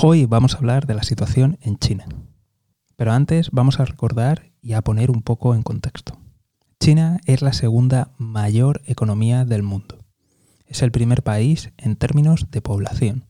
Hoy vamos a hablar de la situación en China. Pero antes vamos a recordar y a poner un poco en contexto. China es la segunda mayor economía del mundo. Es el primer país en términos de población.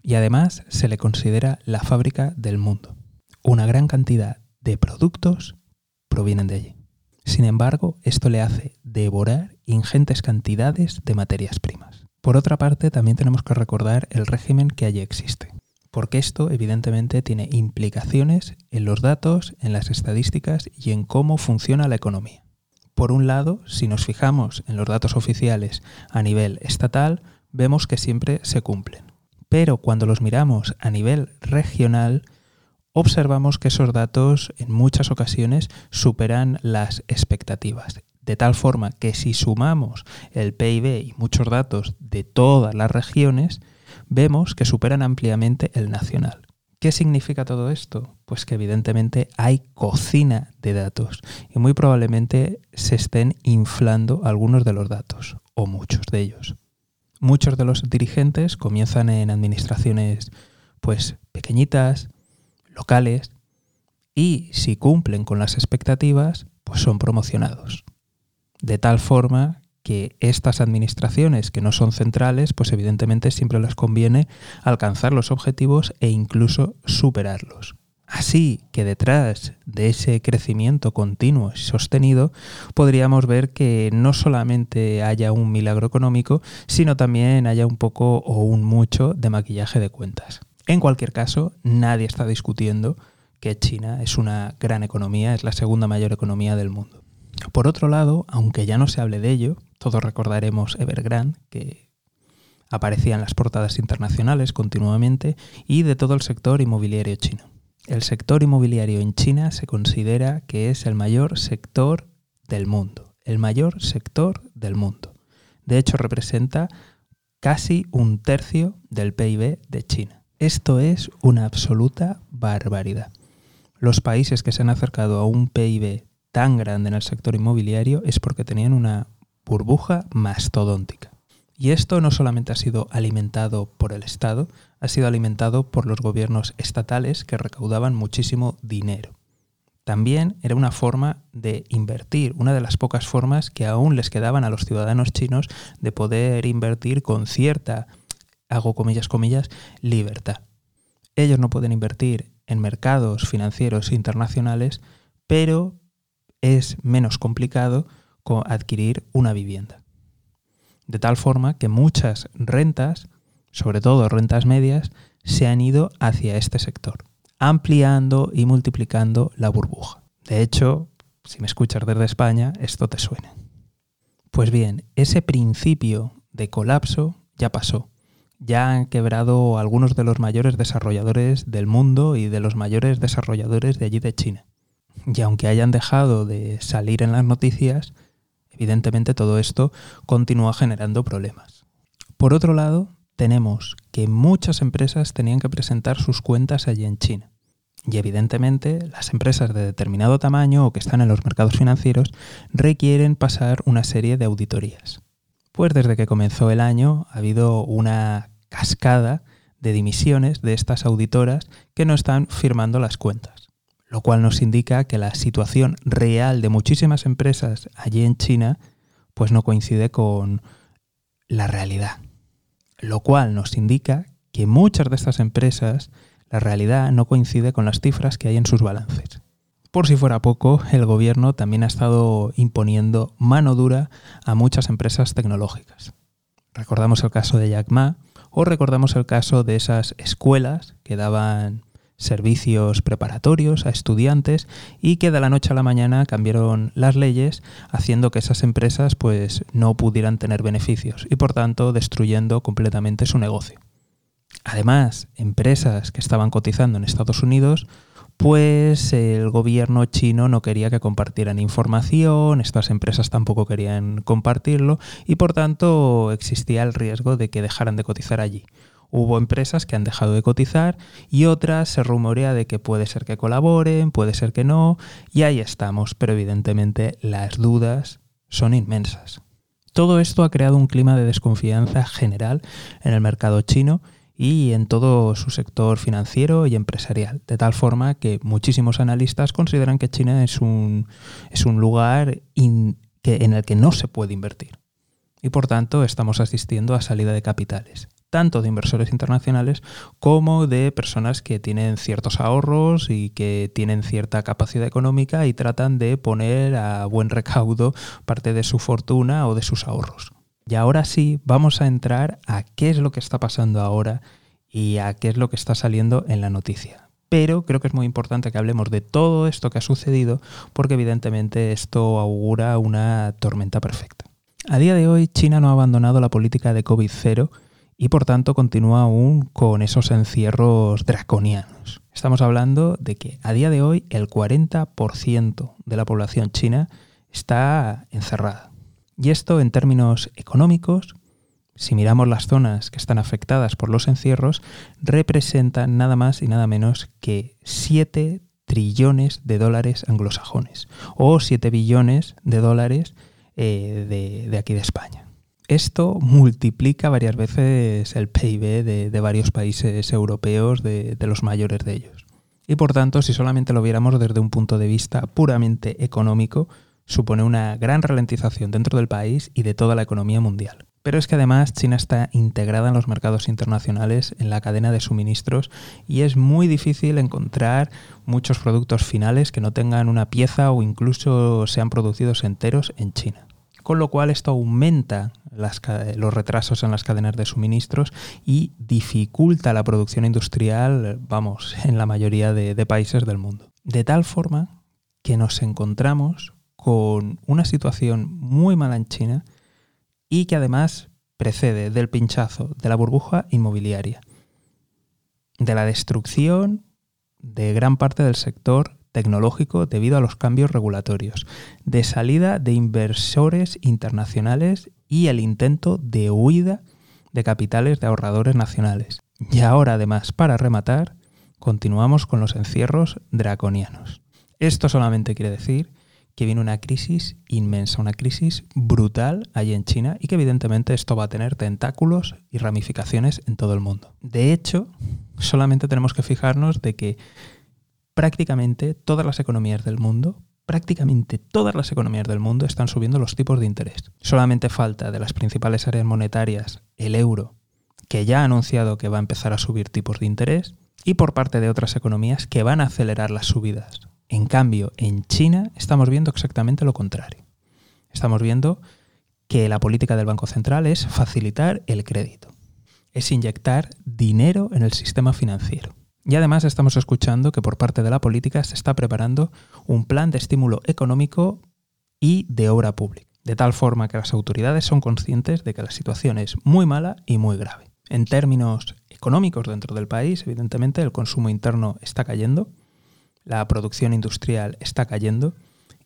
Y además se le considera la fábrica del mundo. Una gran cantidad de productos provienen de allí. Sin embargo, esto le hace devorar ingentes cantidades de materias primas. Por otra parte, también tenemos que recordar el régimen que allí existe, porque esto evidentemente tiene implicaciones en los datos, en las estadísticas y en cómo funciona la economía. Por un lado, si nos fijamos en los datos oficiales a nivel estatal, vemos que siempre se cumplen. Pero cuando los miramos a nivel regional, observamos que esos datos en muchas ocasiones superan las expectativas. De tal forma que si sumamos el PIB y muchos datos de todas las regiones, vemos que superan ampliamente el nacional. ¿Qué significa todo esto? Pues que evidentemente hay cocina de datos y muy probablemente se estén inflando algunos de los datos, o muchos de ellos. Muchos de los dirigentes comienzan en administraciones pues pequeñitas, locales y si cumplen con las expectativas, pues son promocionados. De tal forma que estas administraciones que no son centrales, pues evidentemente siempre les conviene alcanzar los objetivos e incluso superarlos. Así que detrás de ese crecimiento continuo y sostenido podríamos ver que no solamente haya un milagro económico, sino también haya un poco o un mucho de maquillaje de cuentas. En cualquier caso, nadie está discutiendo que China es una gran economía, es la segunda mayor economía del mundo. Por otro lado, aunque ya no se hable de ello, todos recordaremos Evergrande, que aparecía en las portadas internacionales continuamente, y de todo el sector inmobiliario chino. El sector inmobiliario en China se considera que es el mayor sector del mundo, el mayor sector del mundo. De hecho, representa casi un tercio del PIB de China. Esto es una absoluta barbaridad. Los países que se han acercado a un PIB tan grande en el sector inmobiliario es porque tenían una burbuja mastodóntica. Y esto no solamente ha sido alimentado por el Estado, ha sido alimentado por los gobiernos estatales que recaudaban muchísimo dinero. También era una forma de invertir, una de las pocas formas que aún les quedaban a los ciudadanos chinos de poder invertir con cierta hago comillas, comillas, libertad. Ellos no pueden invertir en mercados financieros internacionales, pero es menos complicado adquirir una vivienda. De tal forma que muchas rentas, sobre todo rentas medias, se han ido hacia este sector, ampliando y multiplicando la burbuja. De hecho, si me escuchas desde España, esto te suena. Pues bien, ese principio de colapso ya pasó ya han quebrado algunos de los mayores desarrolladores del mundo y de los mayores desarrolladores de allí de China. Y aunque hayan dejado de salir en las noticias, evidentemente todo esto continúa generando problemas. Por otro lado, tenemos que muchas empresas tenían que presentar sus cuentas allí en China. Y evidentemente las empresas de determinado tamaño o que están en los mercados financieros requieren pasar una serie de auditorías. Pues desde que comenzó el año ha habido una cascada de dimisiones de estas auditoras que no están firmando las cuentas, lo cual nos indica que la situación real de muchísimas empresas allí en China pues no coincide con la realidad, lo cual nos indica que muchas de estas empresas la realidad no coincide con las cifras que hay en sus balances. Por si fuera poco, el gobierno también ha estado imponiendo mano dura a muchas empresas tecnológicas. Recordamos el caso de Jack Ma o recordamos el caso de esas escuelas que daban servicios preparatorios a estudiantes y que de la noche a la mañana cambiaron las leyes haciendo que esas empresas pues no pudieran tener beneficios y por tanto destruyendo completamente su negocio. Además, empresas que estaban cotizando en Estados Unidos pues el gobierno chino no quería que compartieran información, estas empresas tampoco querían compartirlo y por tanto existía el riesgo de que dejaran de cotizar allí. Hubo empresas que han dejado de cotizar y otras se rumorea de que puede ser que colaboren, puede ser que no, y ahí estamos, pero evidentemente las dudas son inmensas. Todo esto ha creado un clima de desconfianza general en el mercado chino y en todo su sector financiero y empresarial, de tal forma que muchísimos analistas consideran que China es un, es un lugar en el que no se puede invertir. Y por tanto estamos asistiendo a salida de capitales, tanto de inversores internacionales como de personas que tienen ciertos ahorros y que tienen cierta capacidad económica y tratan de poner a buen recaudo parte de su fortuna o de sus ahorros. Y ahora sí, vamos a entrar a qué es lo que está pasando ahora y a qué es lo que está saliendo en la noticia. Pero creo que es muy importante que hablemos de todo esto que ha sucedido porque evidentemente esto augura una tormenta perfecta. A día de hoy China no ha abandonado la política de COVID-0 y por tanto continúa aún con esos encierros draconianos. Estamos hablando de que a día de hoy el 40% de la población china está encerrada. Y esto en términos económicos, si miramos las zonas que están afectadas por los encierros, representan nada más y nada menos que 7 trillones de dólares anglosajones o 7 billones de dólares eh, de, aquí de España. Esto multiplica varias veces el PIB de, varios países europeos, de los mayores de ellos. Y por tanto, si solamente lo viéramos desde un punto de vista puramente económico, supone una gran ralentización dentro del país y de toda la economía mundial. Pero es que además China está integrada en los mercados internacionales, en la cadena de suministros, y es muy difícil encontrar muchos productos finales que no tengan una pieza o incluso sean producidos enteros en China. Con lo cual esto aumenta los retrasos en las cadenas de suministros y dificulta la producción industrial, vamos, en la mayoría de países del mundo. De tal forma que nos encontramos con una situación muy mala en China y que además precede del pinchazo de la burbuja inmobiliaria, de la destrucción de gran parte del sector tecnológico debido a los cambios regulatorios, de salida de inversores internacionales y el intento de huida de capitales de ahorradores nacionales. Y ahora además, para rematar, continuamos con los encierros draconianos. Esto solamente quiere decir que viene una crisis inmensa, una crisis brutal allí en China y que evidentemente esto va a tener tentáculos y ramificaciones en todo el mundo. De hecho, solamente tenemos que fijarnos de que prácticamente todas las economías del mundo, prácticamente todas las economías del mundo están subiendo los tipos de interés. Solamente falta de las principales áreas monetarias el euro, que ya ha anunciado que va a empezar a subir tipos de interés, y por parte de otras economías que van a acelerar las subidas en cambio, en China estamos viendo exactamente lo contrario. Estamos viendo que la política del Banco Central es facilitar el crédito, es inyectar dinero en el sistema financiero. Y además estamos escuchando que por parte de la política se está preparando un plan de estímulo económico y de obra pública, de tal forma que las autoridades son conscientes de que la situación es muy mala y muy grave. En términos económicos dentro del país, evidentemente el consumo interno está cayendo, la producción industrial está cayendo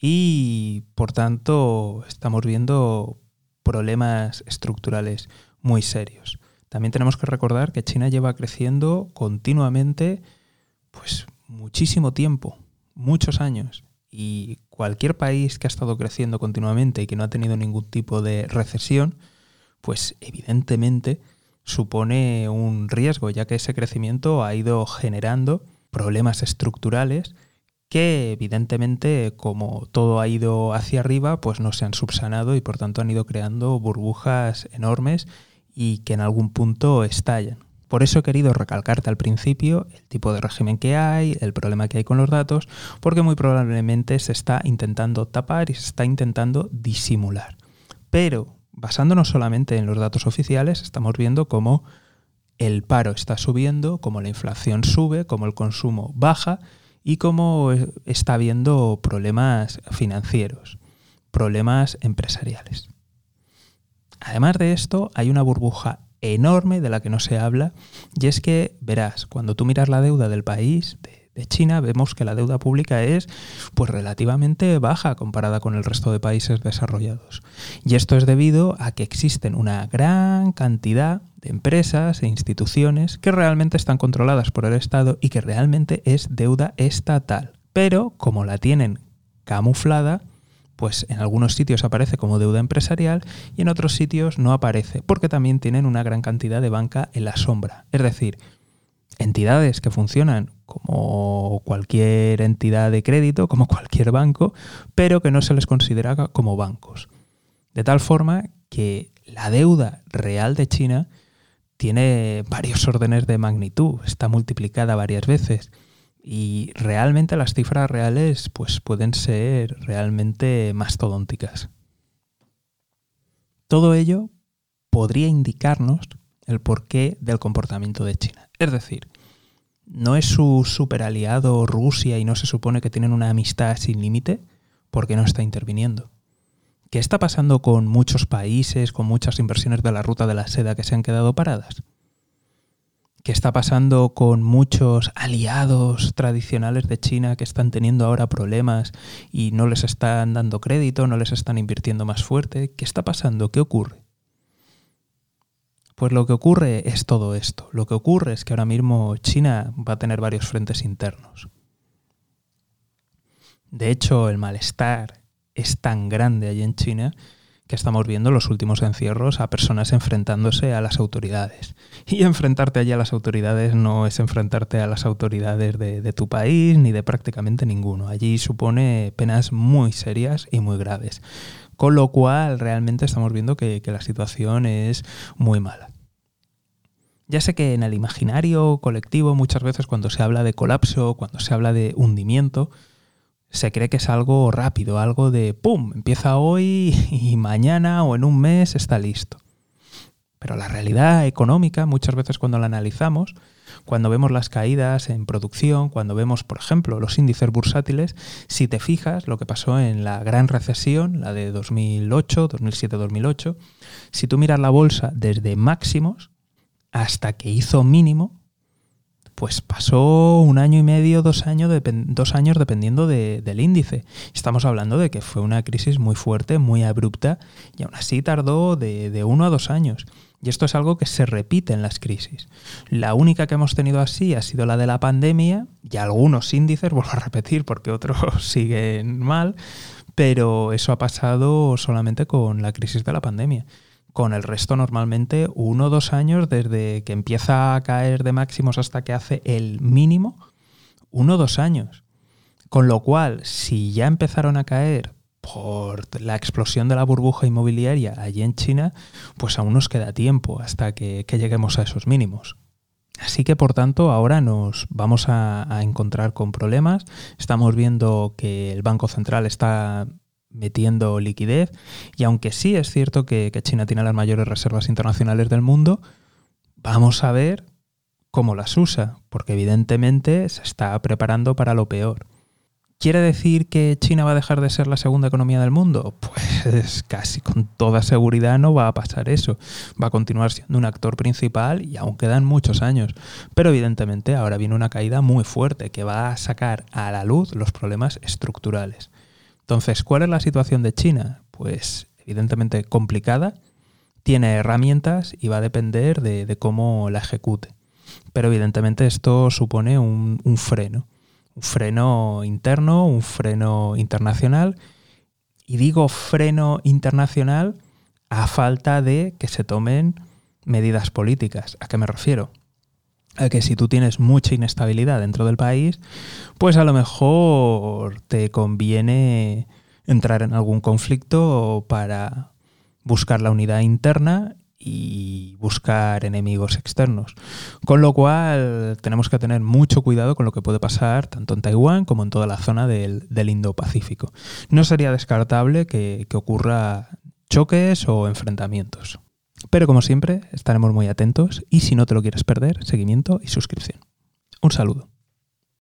y por tanto estamos viendo problemas estructurales muy serios. También tenemos que recordar que China lleva creciendo continuamente pues muchísimo tiempo, muchos años y cualquier país que ha estado creciendo continuamente y que no ha tenido ningún tipo de recesión, pues evidentemente supone un riesgo, ya que ese crecimiento ha ido generando problemas estructurales que evidentemente como todo ha ido hacia arriba pues no se han subsanado y por tanto han ido creando burbujas enormes y que en algún punto estallan. Por eso he querido recalcarte al principio el tipo de régimen que hay, el problema que hay con los datos, porque muy probablemente se está intentando tapar y se está intentando disimular. Pero basándonos solamente en los datos oficiales, estamos viendo cómo el paro está subiendo, como la inflación sube, como el consumo baja y como está habiendo problemas financieros, problemas empresariales. Además de esto, hay una burbuja enorme de la que no se habla y es que, verás, cuando tú miras la deuda del país, de China vemos que la deuda pública es pues relativamente baja comparada con el resto de países desarrollados. Y esto es debido a que existen una gran cantidad de empresas e instituciones que realmente están controladas por el Estado y que realmente es deuda estatal. Pero como la tienen camuflada, pues en algunos sitios aparece como deuda empresarial y en otros sitios no aparece, porque también tienen una gran cantidad de banca en la sombra. Es decir, entidades que funcionan como cualquier entidad de crédito, como cualquier banco, pero que no se les considera como bancos. De tal forma que la deuda real de China tiene varios órdenes de magnitud, está multiplicada varias veces y realmente las cifras reales pues pueden ser realmente mastodónticas. Todo ello podría indicarnos el porqué del comportamiento de China. Es decir, no es su superaliado Rusia y no se supone que tienen una amistad sin límite porque no está interviniendo. ¿Qué está pasando con muchos países, con muchas inversiones de la ruta de la seda que se han quedado paradas? ¿Qué está pasando con muchos aliados tradicionales de China que están teniendo ahora problemas y no les están dando crédito, no les están invirtiendo más fuerte? ¿Qué está pasando? ¿Qué ocurre? Pues lo que ocurre es todo esto. Lo que ocurre es que ahora mismo China va a tener varios frentes internos. De hecho, el malestar es tan grande allí en China que estamos viendo los últimos encierros a personas enfrentándose a las autoridades. Y enfrentarte allí a las autoridades no es enfrentarte a las autoridades de, tu país ni de prácticamente ninguno. Allí supone penas muy serias y muy graves. Con lo cual realmente estamos viendo que, que la situación es muy mala. Ya sé que en el imaginario colectivo muchas veces cuando se habla de colapso, cuando se habla de hundimiento, se cree que es algo rápido, algo de ¡pum! Empieza hoy y mañana o en un mes está listo. Pero la realidad económica, muchas veces cuando la analizamos, cuando vemos las caídas en producción, cuando vemos, por ejemplo, los índices bursátiles, si te fijas lo que pasó en la gran recesión, la de 2008, 2007-2008, si tú miras la bolsa desde máximos hasta que hizo mínimo, pues pasó un año y medio, dos años, dos años dependiendo del índice. Estamos hablando de que fue una crisis muy fuerte, muy abrupta, y aún así tardó de, de uno a dos años. Y esto es algo que se repite en las crisis. La única que hemos tenido así ha sido la de la pandemia, y algunos índices, vuelvo a repetir porque otros siguen mal, pero eso ha pasado solamente con la crisis de la pandemia con el resto normalmente uno o dos años desde que empieza a caer de máximos hasta que hace el mínimo, uno o dos años. Con lo cual, si ya empezaron a caer por la explosión de la burbuja inmobiliaria allí en China, pues aún nos queda tiempo hasta que, lleguemos a esos mínimos. Así que por tanto ahora nos vamos a, a, encontrar con problemas. Estamos viendo que el Banco Central está metiendo liquidez. Y aunque sí es cierto que, China tiene las mayores reservas internacionales del mundo, vamos a ver cómo las usa, porque evidentemente se está preparando para lo peor. ¿Quiere decir que China va a dejar de ser la segunda economía del mundo? Pues casi con toda seguridad no va a pasar eso. Va a continuar siendo un actor principal y aún quedan muchos años. Pero evidentemente ahora viene una caída muy fuerte que va a sacar a la luz los problemas estructurales. Entonces, ¿cuál es la situación de China? Pues evidentemente complicada, tiene herramientas y va a depender de, cómo la ejecute. Pero evidentemente esto supone un, freno, un freno interno, un freno internacional. Y digo freno internacional a falta de que se tomen medidas políticas. ¿A qué me refiero? Que si tú tienes mucha inestabilidad dentro del país, pues a lo mejor te conviene entrar en algún conflicto para buscar la unidad interna y buscar enemigos externos. Con lo cual tenemos que tener mucho cuidado con lo que puede pasar tanto en Taiwán como en toda la zona del, Indo-Pacífico. No sería descartable que ocurra choques o enfrentamientos. Pero como siempre, estaremos muy atentos y si no te lo quieres perder, seguimiento y suscripción. Un saludo.